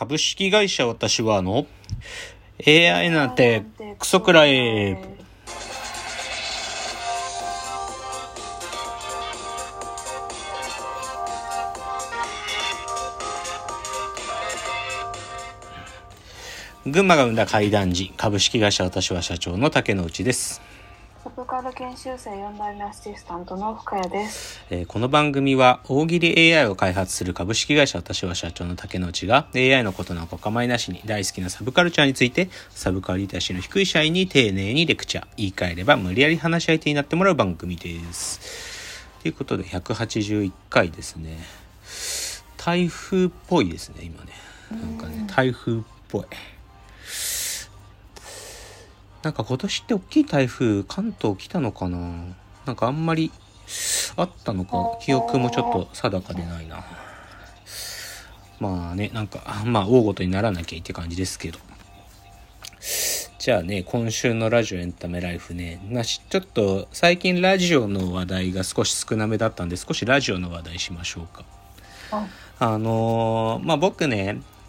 株式会社私はあの AI なんてクソくらい。群馬が生んだ怪談時株式会社私は社長の竹之内ですカル研修生4代目アシスタントの深谷です。えーこの番組は大喜利 AI を開発する株式会社私は社長の竹之内が AI のことなんかお構いなしに大好きなサブカルチャーについてサブカルリテラシーの低い社員に丁寧にレクチャー言い換えれば無理やり話し相手になってもらう番組です。ということで181回ですね台風っぽいですね今ねなんかね台風っぽいなんか今年って大きい台風関東来たのかな？なんかあんまりあったのか？記憶もちょっと定かでないな。まあねなんかまあ大ごとにならなきゃいいって感じですけど。じゃあね今週のラジオエンタメライフね。なしちょっと最近ラジオの話題が少し少なめだったんで少しラジオの話題しましょうか。あ。のーまあ僕ねい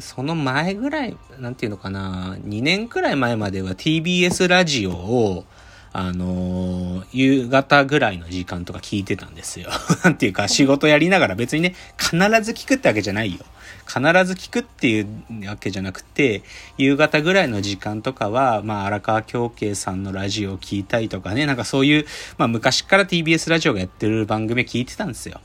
その前ぐらいなんていうのかな2年くらい前までは TBS ラジオをあのー夕方ぐらいの時間とか聞いてたんですよ。なんていうか仕事やりながら別にね必ず聞くってわけじゃないよ。必ず聞くっていうわけじゃなくて夕方ぐらいの時間とかはまあ荒川京慶さんのラジオを聞いたりとかねなんかそういうまあ昔から TBS ラジオがやってる番組聞いてたんですよ。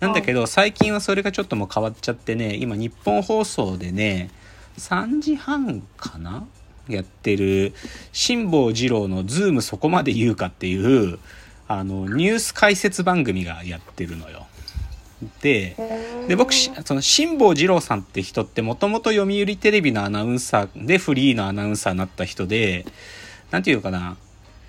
なんだけど最近はそれがちょっともう変わっちゃってね今日本放送でね3時半かな？やってる辛坊治郎の「ズームそこまで言うか」っていうあのニュース解説番組がやってるのよ。でで僕しその辛坊治郎さんって人ってもともと読売テレビのアナウンサーでフリーのアナウンサーになった人でなんていうのかな？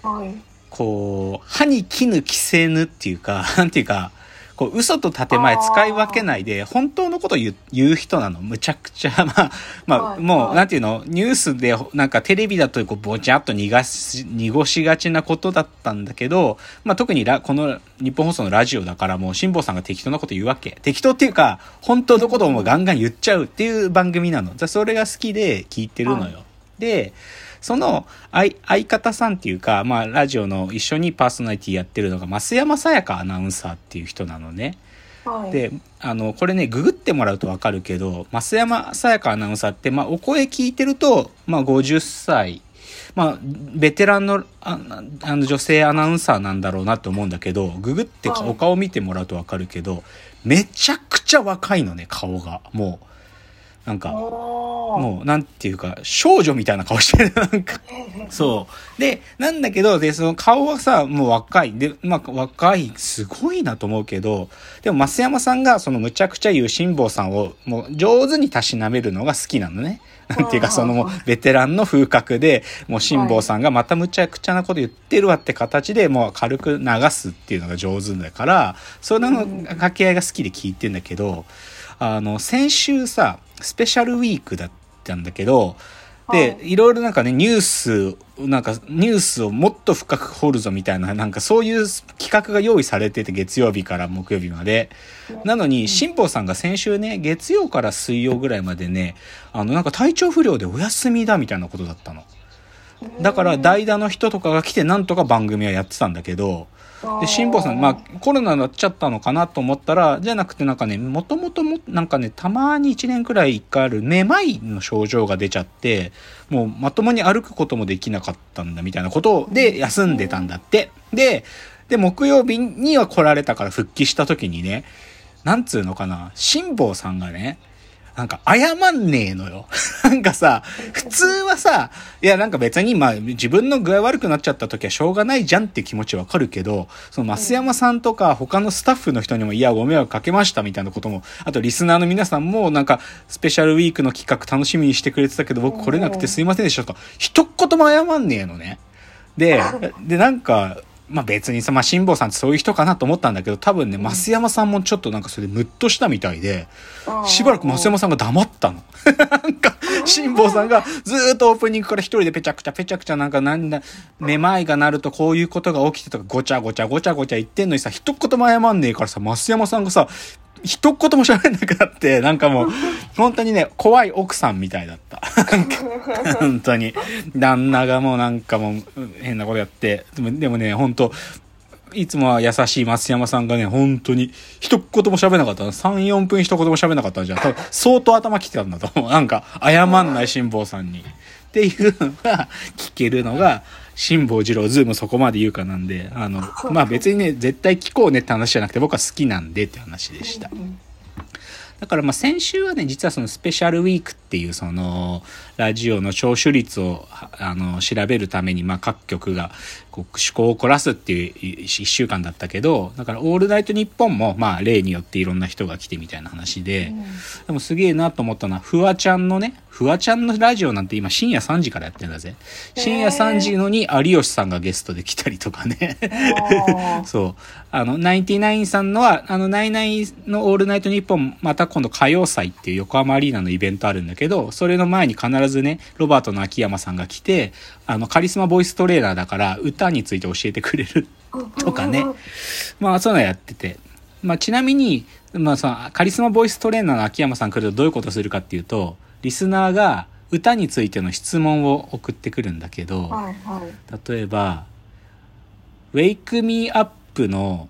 はい。こう、歯に絹着せぬっていうか、なんていうか、こう、嘘と建前使い分けないで、本当のことを言う言う人なの。むちゃくちゃ、まあ、まあ、はいもう、はいなんていうの、ニュースで、なんかテレビだと、こう、ぼちゃっと逃がし、濁しがちなことだったんだけど、まあ、特にラ、この日本放送のラジオだから、もう、辛坊さんが適当なこと言うわけ。適当っていうか、本当のことをもうガンガン言っちゃうっていう番組なの。じゃそれが好きで聞いてるのよ。はで、その相相方さんっていうか、まあ、ラジオの一緒にパーソナリティやってるのが、増山さやかアナウンサーっていう人なのね。はい。で、あの、これね、ググってもらうとわかるけど、増山さやかアナウンサーって、まあ、お声聞いてると、まあ、50歳、まあ、ベテランのああの女性アナウンサーなんだろうなと思うんだけど、ググってはいお顔見てもらうとわかるけど、めちゃくちゃ若いのね、顔が。もう、なんか、もう、なんていうか、少女みたいな顔してる。なんか、そう。で、なんだけど、で、その顔はさ、もう若い。で、まあ、若い、すごいなと思うけど、でも、増山さんが、その、むちゃくちゃ言う辛坊さんを、もう、上手にたしなめるのが好きなのね。なんていうか、その、もう、ベテランの風格で、もう、辛坊さんがまたむちゃくちゃなこと言ってるわって形で、もう、軽く流すっていうのが上手だから、それの掛け合いが好きで聞いてんだけど、あの、先週さ、スペシャルウィークだったんだけど、で、はいいろいろなんかね、ニュース、なんかニュースをもっと深く掘るぞみたいな、なんかそういう企画が用意されてて、月曜日から木曜日まで。なのに、辛坊さんが先週ね、月曜から水曜ぐらいまでね、あの、なんか体調不良でお休みだみたいなことだったの。だから代打の人とかが来てなんとか番組はやってたんだけど、で、辛坊さん、まあ、コロナになっちゃったのかなと思ったら、じゃなくてなんかね、もともとも、なんかね、たまに1年くらい1回あるめまいの症状が出ちゃって、もうまともに歩くこともできなかったんだみたいなことで休んでたんだって。で、で、木曜日には来られたから復帰した時にね、なんつうのかな、辛坊さんがね、なんか謝んねえのよ。なんかさ、普通はさ、いやなんか別にまあ自分の具合悪くなっちゃった時はしょうがないじゃんって気持ちわかるけど、その増山さんとか他のスタッフの人にもいやご迷惑かけましたみたいなことも、あとリスナーの皆さんもなんかスペシャルウィークの企画楽しみにしてくれてたけど僕来れなくてすいませんでしたとか、一言も謝んねえのね。で、でなんか、まあ別にさ、まあ辛坊さんってそういう人かなと思ったんだけど、多分ね、増山さんもちょっとなんかそれでムッとしたみたいで、しばらく増山さんが黙ったの。なんか、辛坊さんがずーっとオープニングから一人でペチャクチャペチャクチャなんかなんだ、めまいがなるとこういうことが起きてとかごちゃごちゃごちゃごちゃ言ってんのにさ、一言も謝んねえからさ、増山さんがさ、一言も喋れなくなって、なんかもう、本当にね、怖い奥さんみたいだった。本当に。旦那がもうなんかもう変なことやって、でもでもね、本当いつもは優しい松山さんがね、本当に、一言も喋んなかった。3、4分一言も喋んなかったじゃん。多分、相当頭きてたんだと思う。なんか、謝んない辛坊さんに。っていうのが、聞けるのが、辛坊二郎、ズームそこまで言うかなんで、あの、まあ別にね、絶対聞こうねって話じゃなくて、僕は好きなんでって話でした。だからまあ先週はね、実はそのスペシャルウィークっていうそのラジオの聴取率をあの調べるためにまあ各局がこう趣向を凝らすっていう一週間だったけど、だからオールナイトニッポンもまあ例によっていろんな人が来てみたいな話で、でもすげえなと思ったのは、フワちゃんのね、フワちゃんのラジオなんて今深夜3時からやってるんだぜ。深夜3時のに有吉さんがゲストで来たりとかね。そう。あの、ナインティナインさんのは、あの、ナイナイのオールナイトニッポン、また今度歌謡祭っていう横浜アリーナのイベントあるんだけど、それの前に必ずね、ロバートの秋山さんが来て、あの、カリスマボイストレーナーだから、歌について教えてくれる とかね。まあ、そういうのやってて。まあ、ちなみに、まあ、その、カリスマボイストレーナーの秋山さん来るとどういうことするかっていうと、リスナーが歌についての質問を送ってくるんだけど、はいはい。例えば「Wake Me Up」の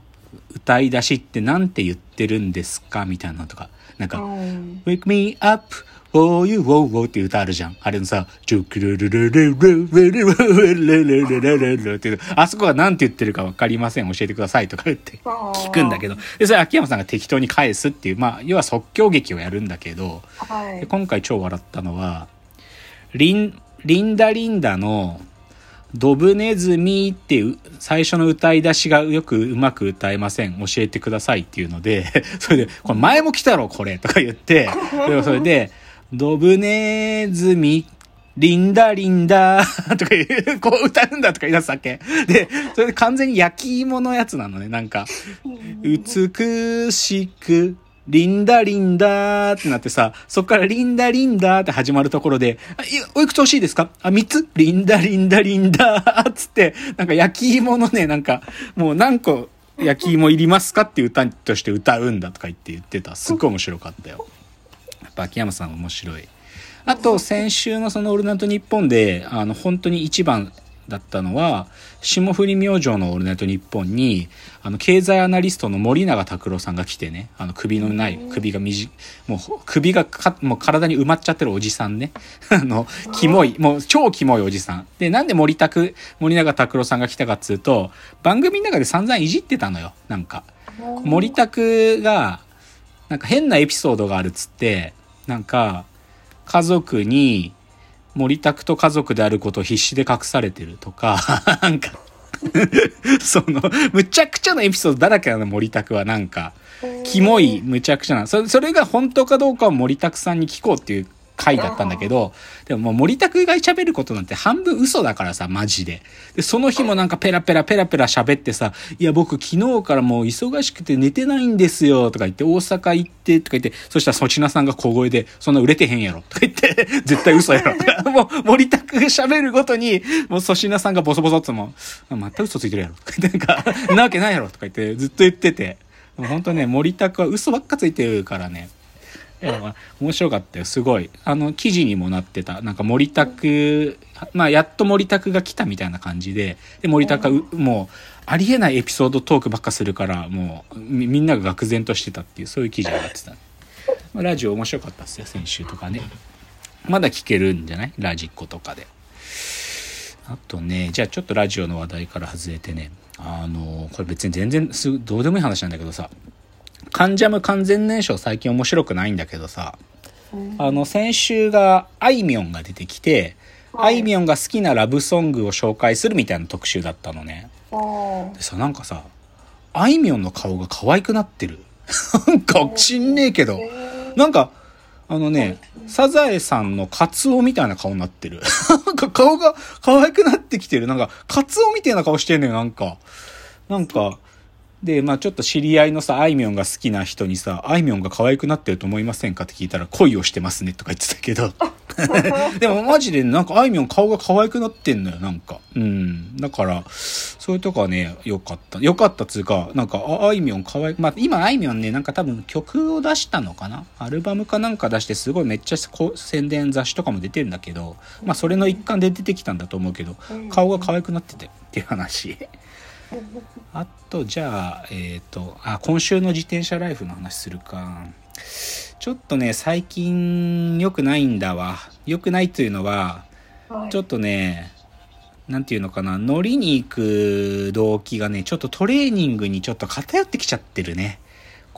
歌い出しってなんて言ってるんですか？みたいなのとかなんかうん「Wake Me Up for you wow wow」っていう歌あるじゃんあれのさ「ジュクルルルルルルルルルルルルルル」っていうあそこがなんて言ってるか分かりません教えてくださいとか言って聞くんだけどでそれ秋山さんが適当に返すっていうまあ要は即興劇をやるんだけどはい。で今回超笑ったのは、リン、リンダリンダの、ドブネズミっていう最初の歌い出しがよくうまく歌えません。教えてくださいっていうので、それで、これ前も来たろ、これとか言って、でそれで、ドブネズミ、リンダリンダ とか言う、こう歌うんだとか言い出すわけ。で、それで完全に焼き芋のやつなのね、なんか。美しく、リンダリンダーってなってさ、そっからリンダリンダーって始まるところで、あ、いおいくつ欲しいですか？あ、三つ？リンダリンダリンダーつって、なんか焼き芋のね、なんか、もう何個焼き芋いりますかっていう歌として歌うんだとか言って言ってた。すっごい面白かったよ。やっぱ秋山さん面白い。あと、先週のそのオールナイトニッポンで、あの、本当に一番だったのは、霜降り明星のオールナイトニッポンに、あの、経済アナリストの森永拓郎さんが来てね、あの、首のない、首が短い、もう、首がか、もう体に埋まっちゃってるおじさんね。あの、キモい、もう超キモいおじさん。で、なんで森拓、森永拓郎さんが来たかっつうと、番組の中で散々いじってたのよ、なんか。森拓が、なんか変なエピソードがあるっつって、なんか、家族に、森拓と家族であることを必死で隠されてるとか、なんか、その、むちゃくちゃなエピソードだらけなの、森拓はなんか、キモい、むちゃくちゃな。それ、それが本当かどうかを森拓さんに聞こうっていう回だったんだけど、でももう森拓が喋ることなんて半分嘘だからさ、マジで。で、その日もなんかペラペラペラペラ喋ってさ、いや僕昨日からもう忙しくて寝てないんですよ、とか言って、大阪行って、とか言って、そしたら粗品さんが小声で、そんな売れてへんやろ、とか言って、絶対嘘やろ、とか、もう森拓が喋るごとに、もう粗品さんがボソボソっつも、また嘘ついてるやろ、とか言って、なんか、なわけないやろ、とか言って、ずっと言ってて、本当ね、森拓は嘘ばっかついてるからね、いやまあ面白かったよすごい。あの記事にもなってた。なんか森拓まあやっと森拓が来たみたいな感じで。で森拓もうありえないエピソードトークばっかするからもうみみんなが愕然としてたっていうそういう記事になってた、まあラジオ面白かったっすよ先週とかね。まだ聞けるんじゃない？ラジコとかで。あとねじゃあちょっとラジオの話題から外れてね。あのこれ別に全然すぐどうでもいい話なんだけどさカンジャム完全燃焼最近面白くないんだけどさ、あの、先週が、あいみょんが出てきて、あいみょんが好きなラブソングを紹介するみたいな特集だったのね。でさ、なんかさ、あいみょんの顔が可愛くなってる。なんか、知んねえけど。なんか、あのね、サザエさんのカツオみたいな顔になってる。なんか顔が可愛くなってきてる。なんか、カツオみたいな顔してんねん、なんか。なんか、で、まあちょっと知り合いのさ、あいみょんが好きな人にさ、あいみょんが可愛くなってると思いませんかって聞いたら、恋をしてますねとか言ってたけど、でもマジでなんかあいみょん顔が可愛くなってんのよ、なんか。うん。だから、そういうとこはね、良かった。良かったっつうか、なんか、ああいみょん可愛い。まあ、今あいみょんね、なんか多分曲を出したのかな？アルバムかなんか出して、すごいめっちゃ宣伝雑誌とかも出てるんだけど、まあ、それの一環で出てきたんだと思うけど、顔が可愛くなっててっていう話。あと、じゃあ、えっ、と、あ、今週の自転車ライフの話するか。ちょっとね、最近良くないんだわ。良くないというのは、はいちょっとね、なんていうのかな、乗りに行く動機がね、ちょっとトレーニングにちょっと偏ってきちゃってるね。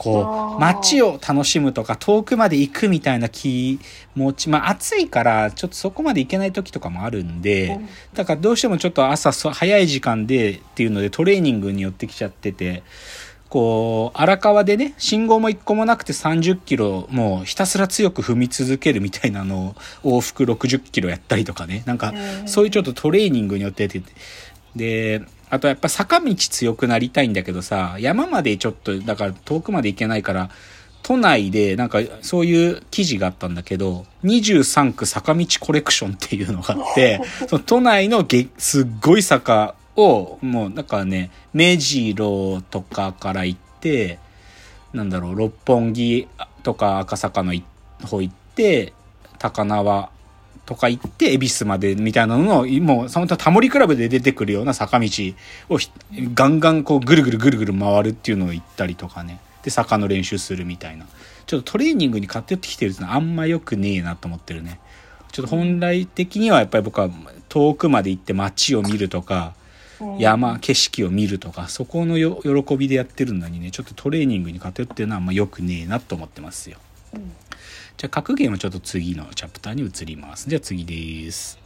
こう、街を楽しむとか、遠くまで行くみたいな気持ち、まあ暑いから、ちょっとそこまで行けない時とかもあるんで、うん。だからどうしてもちょっと朝そ早い時間でっていうのでトレーニングに寄ってきちゃってて、こう、荒川でね、信号も一個もなくて30キロ、もうひたすら強く踏み続けるみたいなのを往復60キロやったりとかね、なんかそういうちょっとトレーニングによってて、で、あとやっぱ坂道強くなりたいんだけどさ、山までちょっと、だから遠くまで行けないから、都内でなんかそういう記事があったんだけど、23区坂道コレクションっていうのがあって、その都内のげすっごい坂を、もうなんかね、目白とかから行って、なんだろう、六本木とか赤坂のい方行って、高輪とか行って、恵比寿までみたいなのを、もう、そのタモリクラブで出てくるような坂道をひガンガンこうぐるぐるぐるぐる回るっていうのを行ったりとかね。で、坂の練習するみたいな。ちょっとトレーニングに偏ってきてるってのはあんま良くねえなと思ってるね。ちょっと本来的にはやっぱり僕は遠くまで行って街を見るとか、うん山、景色を見るとか、そこのよ喜びでやってるのにね、ちょっとトレーニングに偏ってるのはあんま良くねえなと思ってますよ。うんじゃあ、格言はちょっと次のチャプターに移ります。じゃあ次です。